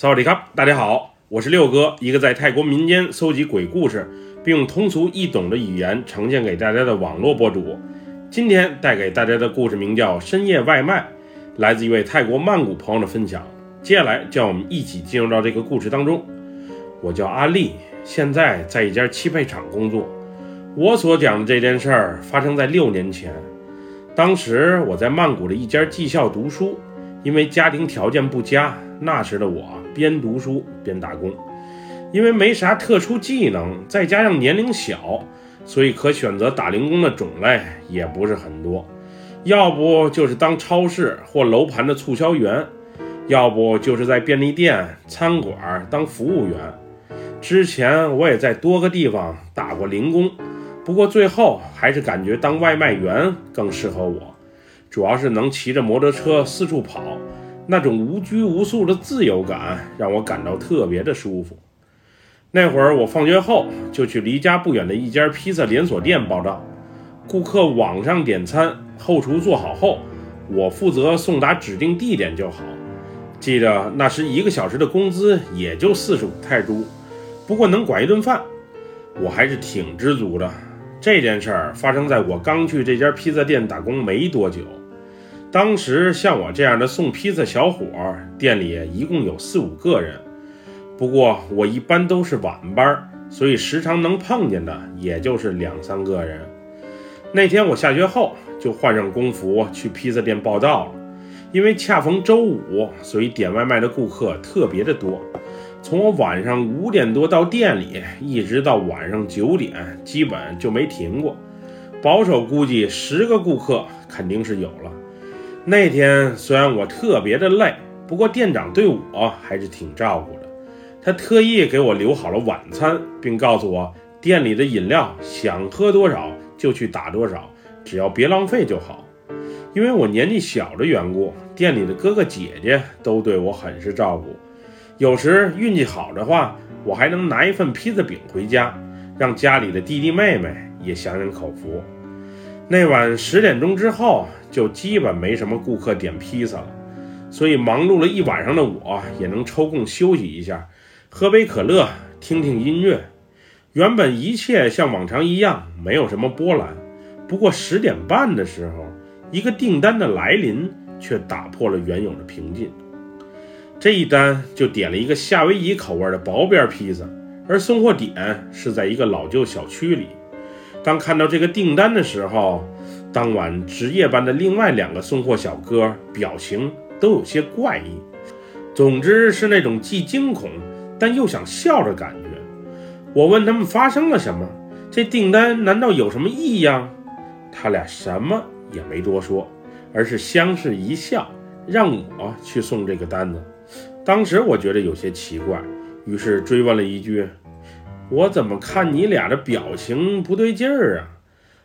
萨瓦迪卡，大家好，我是六哥，一个在泰国民间搜集鬼故事，并用通俗易懂的语言呈现给大家的网络博主。今天带给大家的故事名叫《深夜外卖》，来自一位泰国曼谷朋友的分享。接下来，叫我们一起进入到这个故事当中。我叫阿丽，现在在一家汽配厂工作。我所讲的这件事儿发生在六年前，当时我在曼谷的一家技校读书，因为家庭条件不佳，那时的我。边读书边打工，因为没啥特殊技能，再加上年龄小，所以可选择打零工的种类也不是很多。要不就是当超市或楼盘的促销员，要不就是在便利店、餐馆当服务员。之前我也在多个地方打过零工，不过最后还是感觉当外卖员更适合我，主要是能骑着摩托车四处跑。那种无拘无束的自由感让我感到特别的舒服。那会儿我放学后就去离家不远的一家披萨连锁店报道，顾客网上点餐，后厨做好后，我负责送达指定地点就好。记得那时一个小时的工资也就四十五泰铢，不过能管一顿饭，我还是挺知足的。这件事儿发生在我刚去这家披萨店打工没多久。当时像我这样的送披萨小伙，店里一共有四五个人。不过我一般都是晚班，所以时常能碰见的也就是两三个人。那天我下学后就换上工服去披萨店报道了，因为恰逢周五，所以点外卖的顾客特别的多。从我晚上五点多到店里，一直到晚上九点，基本就没停过。保守估计十个顾客肯定是有了。那天虽然我特别的累，不过店长对我还是挺照顾的。他特意给我留好了晚餐，并告诉我店里的饮料想喝多少就去打多少，只要别浪费就好。因为我年纪小的缘故，店里的哥哥姐姐都对我很是照顾。有时运气好的话，我还能拿一份披萨饼回家，让家里的弟弟妹妹也享享口福。那晚十点钟之后，就基本没什么顾客点披萨了，所以忙碌了一晚上的我也能抽空休息一下，喝杯可乐，听听音乐。原本一切像往常一样，没有什么波澜。不过十点半的时候，一个订单的来临却打破了原有的平静。这一单就点了一个夏威夷口味的薄边披萨，而送货点是在一个老旧小区里。当看到这个订单的时候，当晚值夜班的另外两个送货小哥表情都有些怪异。总之是那种既惊恐但又想笑的感觉。我问他们发生了什么，这订单难道有什么异样？他俩什么也没多说，而是相视一笑，让我去送这个单子。当时我觉得有些奇怪，于是追问了一句。我怎么看你俩的表情不对劲儿啊？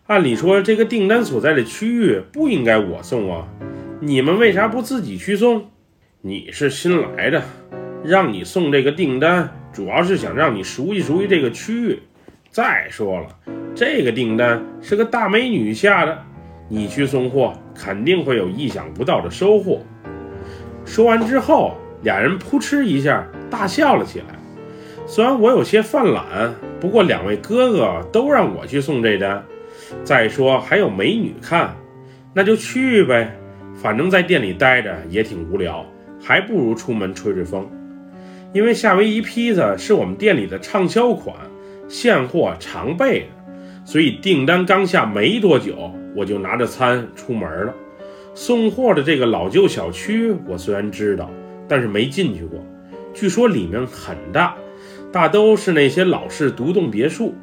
按理说这个订单所在的区域不应该我送啊，你们为啥不自己去送？你是新来的，让你送这个订单，主要是想让你熟悉熟悉这个区域。再说了，这个订单是个大美女下的，你去送货肯定会有意想不到的收获。说完之后，俩人扑哧一下大笑了起来。虽然我有些犯懒，不过两位哥哥都让我去送这单。再说还有美女看，那就去呗。反正在店里待着也挺无聊，还不如出门吹吹风。因为夏威夷披萨是我们店里的畅销款，现货常备的，所以订单刚下没多久，我就拿着餐出门了。送货的这个老旧小区，我虽然知道，但是没进去过。据说里面很大。大都是那些老式独栋别墅。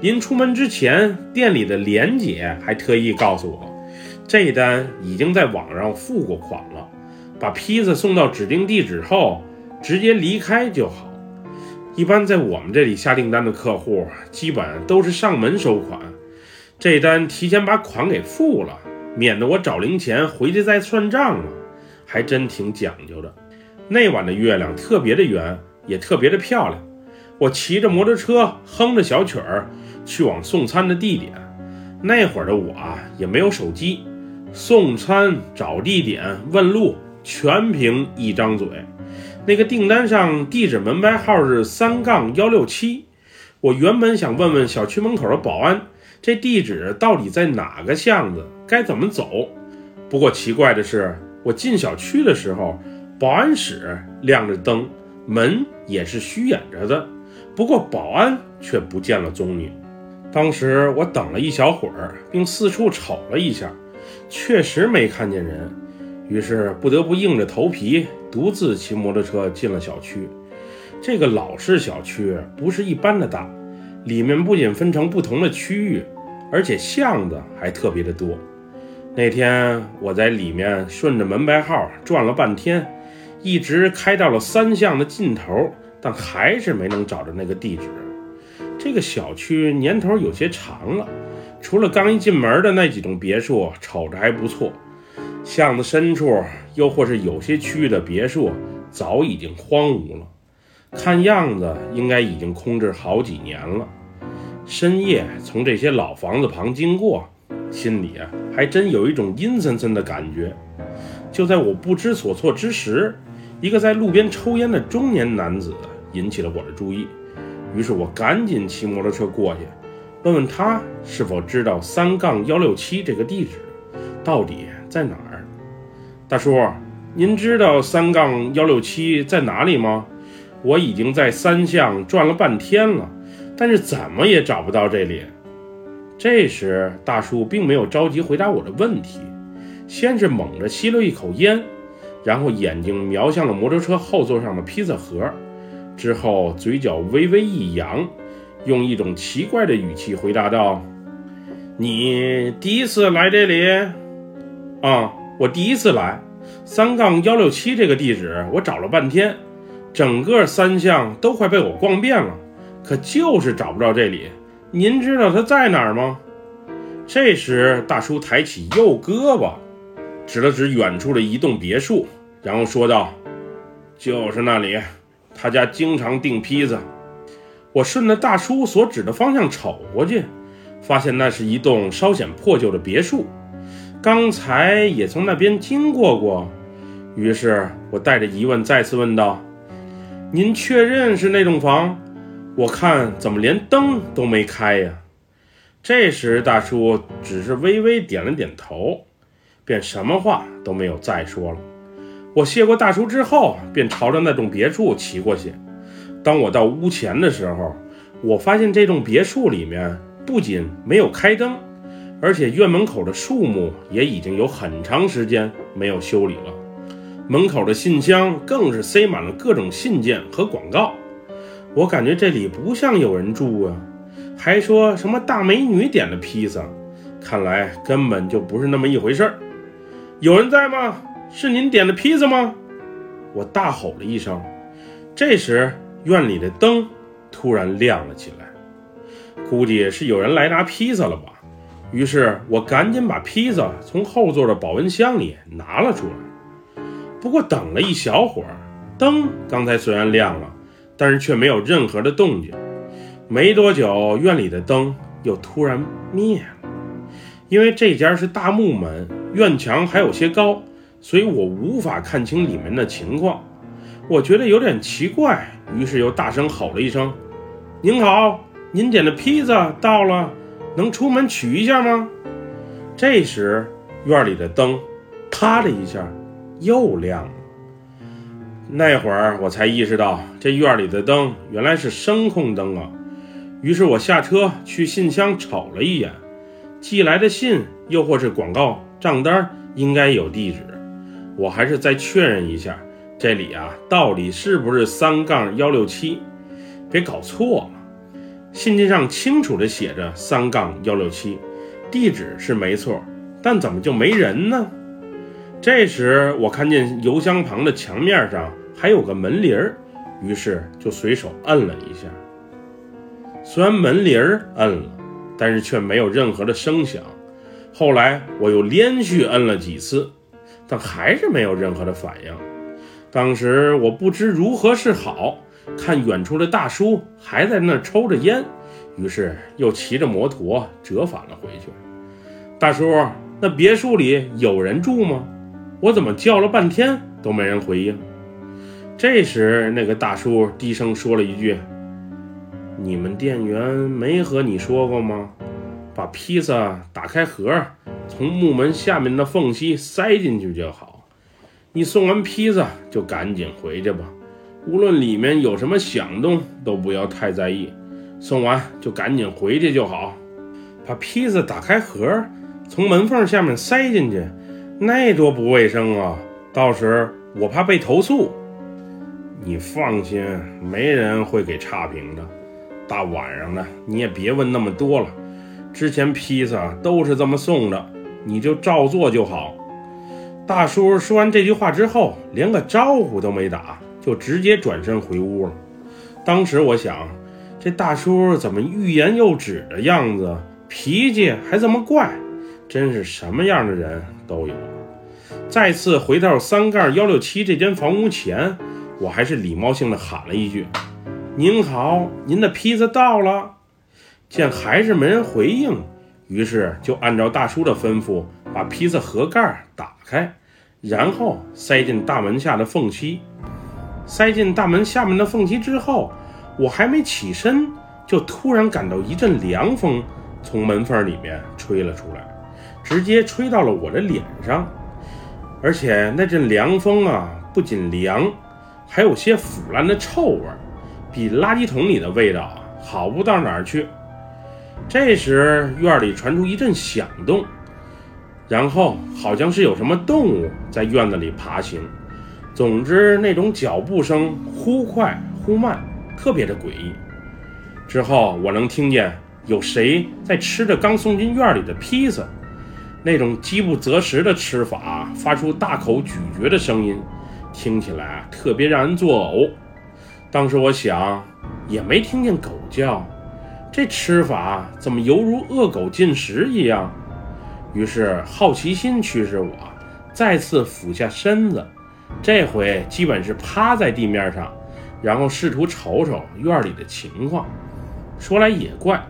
临出门之前，店里的莲姐还特意告诉我，这单已经在网上付过款了，把披萨送到指定地址后，直接离开就好。一般在我们这里下订单的客户，基本都是上门收款，这单提前把款给付了，免得我找零钱回去再算账了，还真挺讲究的。那晚的月亮特别的圆，也特别的漂亮。我骑着摩托车，哼着小曲儿，去往送餐的地点。那会儿的我啊，也没有手机，送餐、找地点、问路，全凭一张嘴。那个订单上地址门牌号是三杠幺六七。我原本想问问小区门口的保安，这地址到底在哪个巷子，该怎么走。不过奇怪的是，我进小区的时候，保安室亮着灯，门也是虚掩着的，不过保安却不见了踪影。当时我等了一小会儿，并四处瞅了一下，确实没看见人，于是不得不硬着头皮独自骑摩托车进了小区。这个老式小区不是一般的大，里面不仅分成不同的区域，而且巷子还特别的多。那天我在里面顺着门牌号转了半天，一直开到了三巷的尽头，但还是没能找着那个地址。这个小区年头有些长了，除了刚一进门的那几栋别墅瞅着还不错，巷子深处又或是有些区域的别墅早已经荒芜了，看样子应该已经空置好几年了。深夜从这些老房子旁经过，心里啊还真有一种阴森森的感觉。就在我不知所措之时，一个在路边抽烟的中年男子引起了我的注意。于是我赶紧骑摩托车过去，问问他是否知道三杠幺六七这个地址到底在哪儿。大叔，您知道三杠幺六七在哪里吗？我已经在三巷转了半天了，但是怎么也找不到这里。这时，大叔并没有着急回答我的问题，先是猛地吸了一口烟，然后眼睛瞄向了摩托车后座上的披萨盒。之后，嘴角微微一扬，用一种奇怪的语气回答道：“你第一次来这里？啊，我第一次来。三杠幺六七这个地址，我找了半天，整个三巷都快被我逛遍了，可就是找不着这里。您知道它在哪儿吗？”这时，大叔抬起右胳膊，指了指远处的一栋别墅，然后说道：“就是那里。”他家经常订披萨，我顺着大叔所指的方向瞅过去，发现那是一栋稍显破旧的别墅。刚才也从那边经过过，于是我带着疑问再次问道：“您确认是那栋房？我看怎么连灯都没开呀？”这时大叔只是微微点了点头，便什么话都没有再说了。我谢过大叔之后，便朝着那栋别墅骑过去。当我到屋前的时候，我发现这栋别墅里面不仅没有开灯，而且院门口的树木也已经有很长时间没有修理了。门口的信箱更是塞满了各种信件和广告。我感觉这里不像有人住啊，还说什么大美女点的披萨，看来根本就不是那么一回事儿。有人在吗？是您点的披萨吗？我大吼了一声。这时，院里的灯突然亮了起来，估计是有人来拿披萨了吧。于是我赶紧把披萨从后座的保温箱里拿了出来。不过等了一小会儿，灯刚才虽然亮了，但是却没有任何的动静。没多久，院里的灯又突然灭了。因为这家是大木门，院墙还有些高。所以我无法看清里面的情况，我觉得有点奇怪，于是又大声吼了一声：“您好，您点的披萨到了，能出门取一下吗？”这时院里的灯啪的一下又亮了。那会儿我才意识到，这院里的灯原来是声控灯啊。于是我下车去信箱瞅了一眼，寄来的信又或是广告账单应该有地址。我还是再确认一下，这里啊到底是不是三杠幺六七？别搞错了，信件上清楚的写着三杠幺六七，地址是没错，但怎么就没人呢？这时我看见邮箱旁的墙面上还有个门铃儿，于是就随手摁了一下。虽然门铃儿摁了，但是却没有任何的声响。后来我又连续摁了几次。但还是没有任何的反应。当时我不知如何是好，看远处的大叔还在那抽着烟，于是又骑着摩托折返了回去。大叔，那别墅里有人住吗？我怎么叫了半天都没人回应？这时，那个大叔低声说了一句：“你们店员没和你说过吗？把披萨打开盒，从木门下面的缝隙塞进去就好。你送完披萨就赶紧回去吧，无论里面有什么响动，都不要太在意。送完就赶紧回去就好。把披萨打开盒，从门缝下面塞进去，那多不卫生啊！到时我怕被投诉。”你放心，没人会给差评的。大晚上的，你也别问那么多了。之前披萨都是这么送的，你就照做就好。大叔说完这句话之后，连个招呼都没打，就直接转身回屋了。当时我想，这大叔怎么欲言又止的样子，脾气还这么怪，真是什么样的人都有。再次回到三杠幺六七这间房屋前。我还是礼貌性的喊了一句：“您好，您的披萨到了。”见还是没人回应，于是就按照大叔的吩咐，把披萨盒盖打开，然后塞进大门下的缝隙。塞进大门下面的缝隙之后，我还没起身，就突然感到一阵凉风从门缝里面吹了出来，直接吹到了我的脸上，而且那阵凉风啊，不仅凉。还有些腐烂的臭味，比垃圾桶里的味道好不到哪儿去。这时院里传出一阵响动，然后好像是有什么动物在院子里爬行。总之，那种脚步声忽快忽慢，特别的诡异。之后我能听见有谁在吃着刚送进院里的披萨，那种饥不择食的吃法，发出大口咀嚼的声音。听起来，特别让人作呕。当时我想，也没听见狗叫，这吃法怎么犹如恶狗进食一样？于是好奇心驱使我，再次俯下身子，这回基本是趴在地面上，然后试图瞅瞅院里的情况。说来也怪，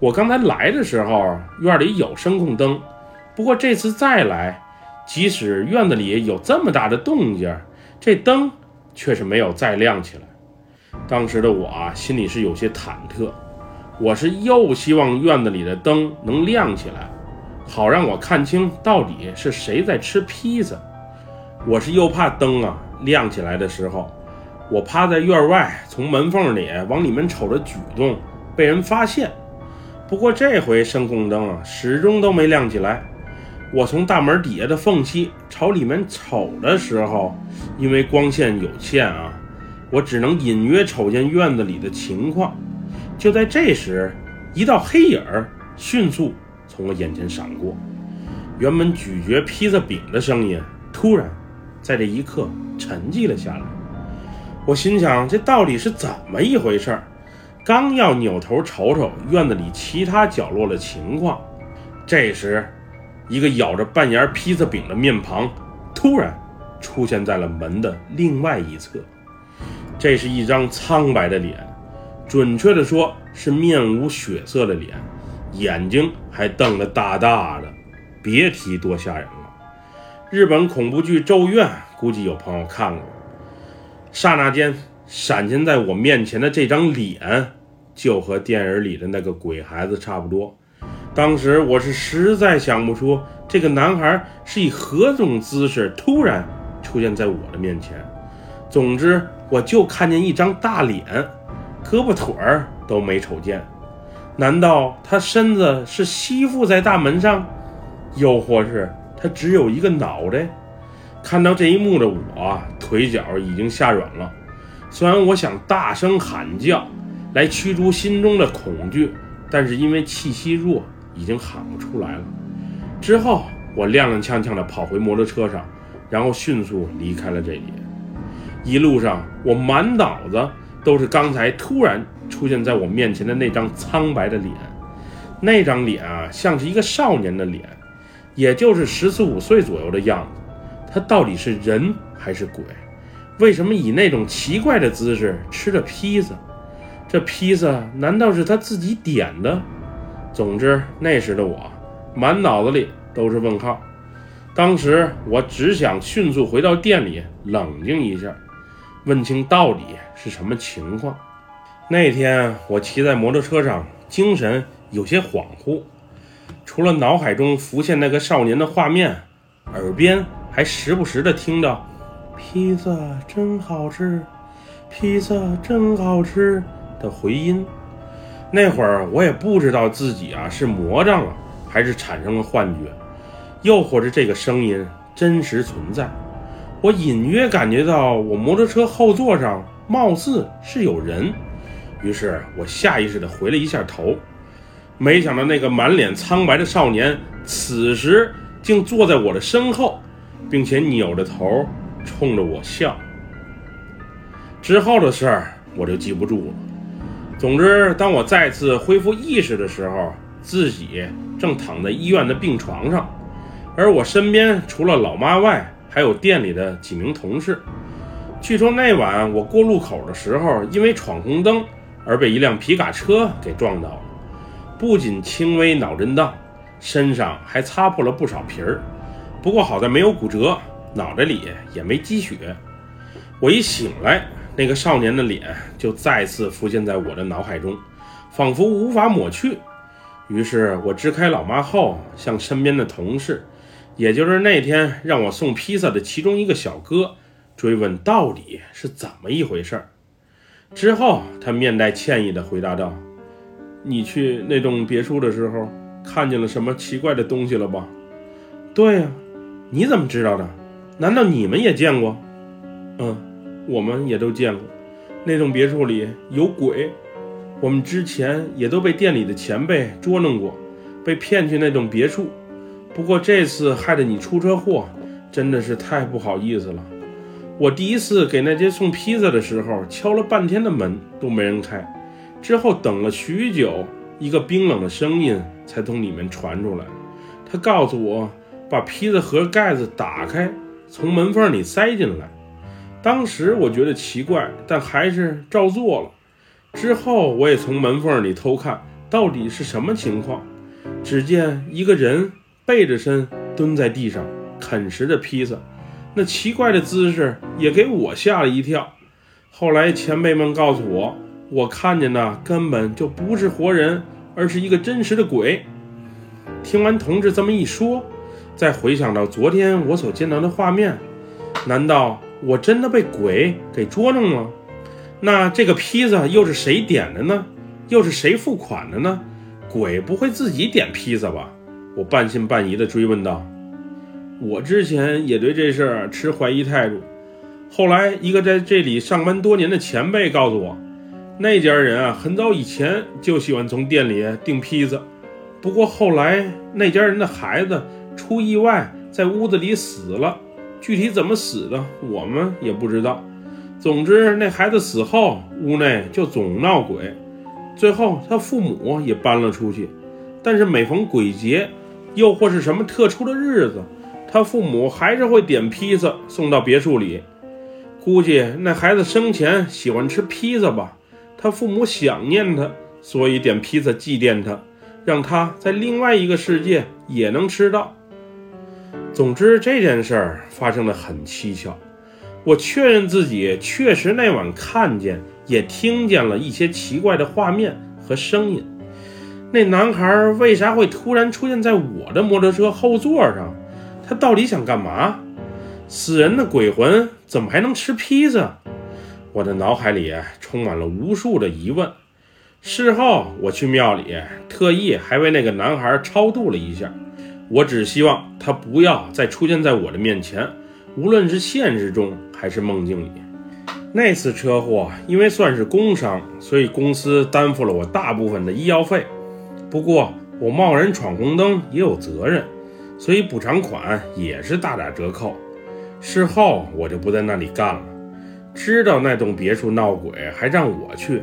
我刚才来的时候院里有声控灯，不过这次再来，即使院子里有这么大的动静。这灯却是没有再亮起来。当时的我，心里是有些忐忑。我是又希望院子里的灯能亮起来，好让我看清到底是谁在吃披萨；我是又怕灯啊亮起来的时候，我趴在院外从门缝里往里面瞅的举动被人发现。不过这回声控灯啊始终都没亮起来。我从大门底下的缝隙朝里面瞅的时候，因为光线有限啊，我只能隐约瞅见院子里的情况。就在这时，一道黑影儿迅速从我眼前闪过，原本咀嚼披萨饼的声音突然在这一刻沉寂了下来。我心想，这到底是怎么一回事儿？刚要扭头瞅瞅院子里其他角落的情况，这时。一个咬着半沿披萨饼的面庞，突然出现在了门的另外一侧。这是一张苍白的脸，准确的说是面无血色的脸，眼睛还瞪得大大的，别提多吓人了。日本恐怖剧《咒怨》，估计有朋友看过。刹那间，闪现在我面前的这张脸，就和电影里的那个鬼孩子差不多。当时我是实在想不出这个男孩是以何种姿势突然出现在我的面前。总之，我就看见一张大脸，胳膊腿儿都没瞅见。难道他身子是吸附在大门上，又或是他只有一个脑袋？看到这一幕的我，腿脚已经吓软了。虽然我想大声喊叫来驱逐心中的恐惧，但是因为气息弱。已经喊不出来了。之后，我踉踉跄跄地跑回摩托车上，然后迅速离开了这里。一路上，我满脑子都是刚才突然出现在我面前的那张苍白的脸。那张脸啊，像是一个少年的脸，也就是十四五岁左右的样子。他到底是人还是鬼？为什么以那种奇怪的姿势吃着披萨？这披萨难道是他自己点的？总之，那时的我满脑子里都是问号。当时我只想迅速回到店里冷静一下，问清到底是什么情况。那天我骑在摩托车上，精神有些恍惚，除了脑海中浮现那个少年的画面，耳边还时不时的听到“披萨真好吃，披萨真好吃”的回音。那会儿我也不知道自己啊是魔障了，还是产生了幻觉，又或者这个声音真实存在。我隐约感觉到我摩托车后座上貌似是有人。于是我下意识地回了一下头，没想到那个满脸苍白的少年此时竟坐在我的身后，并且扭着头冲着我笑。之后的事儿我就记不住了。总之，当我再次恢复意识的时候，自己正躺在医院的病床上，而我身边除了老妈外，还有店里的几名同事。据说那晚我过路口的时候，因为闯红灯。而被一辆皮卡车给撞到了，不仅轻微脑震荡，身上还擦破了不少皮儿。不过好在没有骨折，脑袋里也没积血。我一醒来，那个少年的脸就再次浮现在我的脑海中，仿佛无法抹去。于是我支开老妈后，向身边的同事，也就是那天让我送披萨的其中一个小哥，追问到底是怎么一回事儿。之后，他面带歉意地回答道：“你去那栋别墅的时候，看见了什么奇怪的东西了吧？”“对呀，你怎么知道的？难道你们也见过？”“嗯，我们也都见过。那栋别墅里有鬼，我们之前也都被店里的前辈捉弄过，被骗去那栋别墅。不过这次害得你出车祸，真的是太不好意思了。”我第一次给那家送披萨的时候，敲了半天的门都没人开，之后等了许久，一个冰冷的声音才从里面传出来。他告诉我，把披萨盒盖子打开，从门缝里塞进来。当时我觉得奇怪，但还是照做了。之后我也从门缝里偷看，到底是什么情况？只见一个人背着身蹲在地上啃食着披萨。那奇怪的姿势也给我吓了一跳。后来前辈们告诉我，我看见的根本就不是活人，而是一个真实的鬼。听完同志这么一说，再回想到昨天我所见到的画面，难道我真的被鬼给捉弄了？那这个披萨又是谁点的呢？又是谁付款的呢？鬼不会自己点披萨吧？我半信半疑地追问道。我之前也对这事儿持怀疑态度，后来一个在这里上班多年的前辈告诉我，那家人啊很早以前就喜欢从店里订披萨，不过后来那家人的孩子出意外在屋子里死了，具体怎么死的我们也不知道。总之那孩子死后屋内就总闹鬼，最后他父母也搬了出去，但是每逢鬼节，又或是什么特殊的日子。他父母还是会点披萨送到别墅里，估计那孩子生前喜欢吃披萨吧。他父母想念他，所以点披萨祭奠他，让他在另外一个世界也能吃到。总之这件事儿发生的很蹊跷，我确认自己确实那晚看见也听见了一些奇怪的画面和声音。那男孩为啥会突然出现在我的摩托车后座上？他到底想干嘛？死人的鬼魂怎么还能吃披萨？我的脑海里充满了无数的疑问。事后我去庙里，特意还为那个男孩超度了一下。我只希望他不要再出现在我的面前，无论是现实中还是梦境里。那次车祸因为算是工伤，所以公司担负了我大部分的医药费。不过我贸然闯红灯也有责任。所以补偿款也是大打折扣。事后我就不在那里干了。知道那栋别墅闹鬼，还让我去。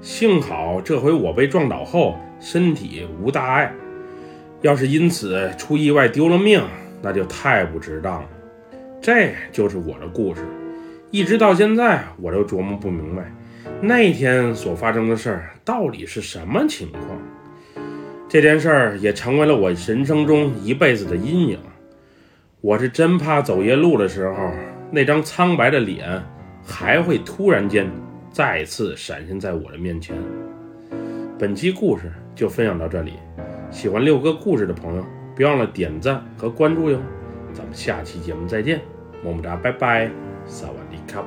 幸好这回我被撞倒后身体无大碍。要是因此出意外丢了命，那就太不值当了。这就是我的故事。一直到现在，我都琢磨不明白，那天所发生的事儿到底是什么情况。这件事儿也成为了我人生中一辈子的阴影。我是真怕走夜路的时候，那张苍白的脸还会突然间再次闪现在我的面前。本期故事就分享到这里，喜欢六哥故事的朋友，别忘了点赞和关注哟。咱们下期节目再见，么么哒，拜拜，萨瓦迪卡。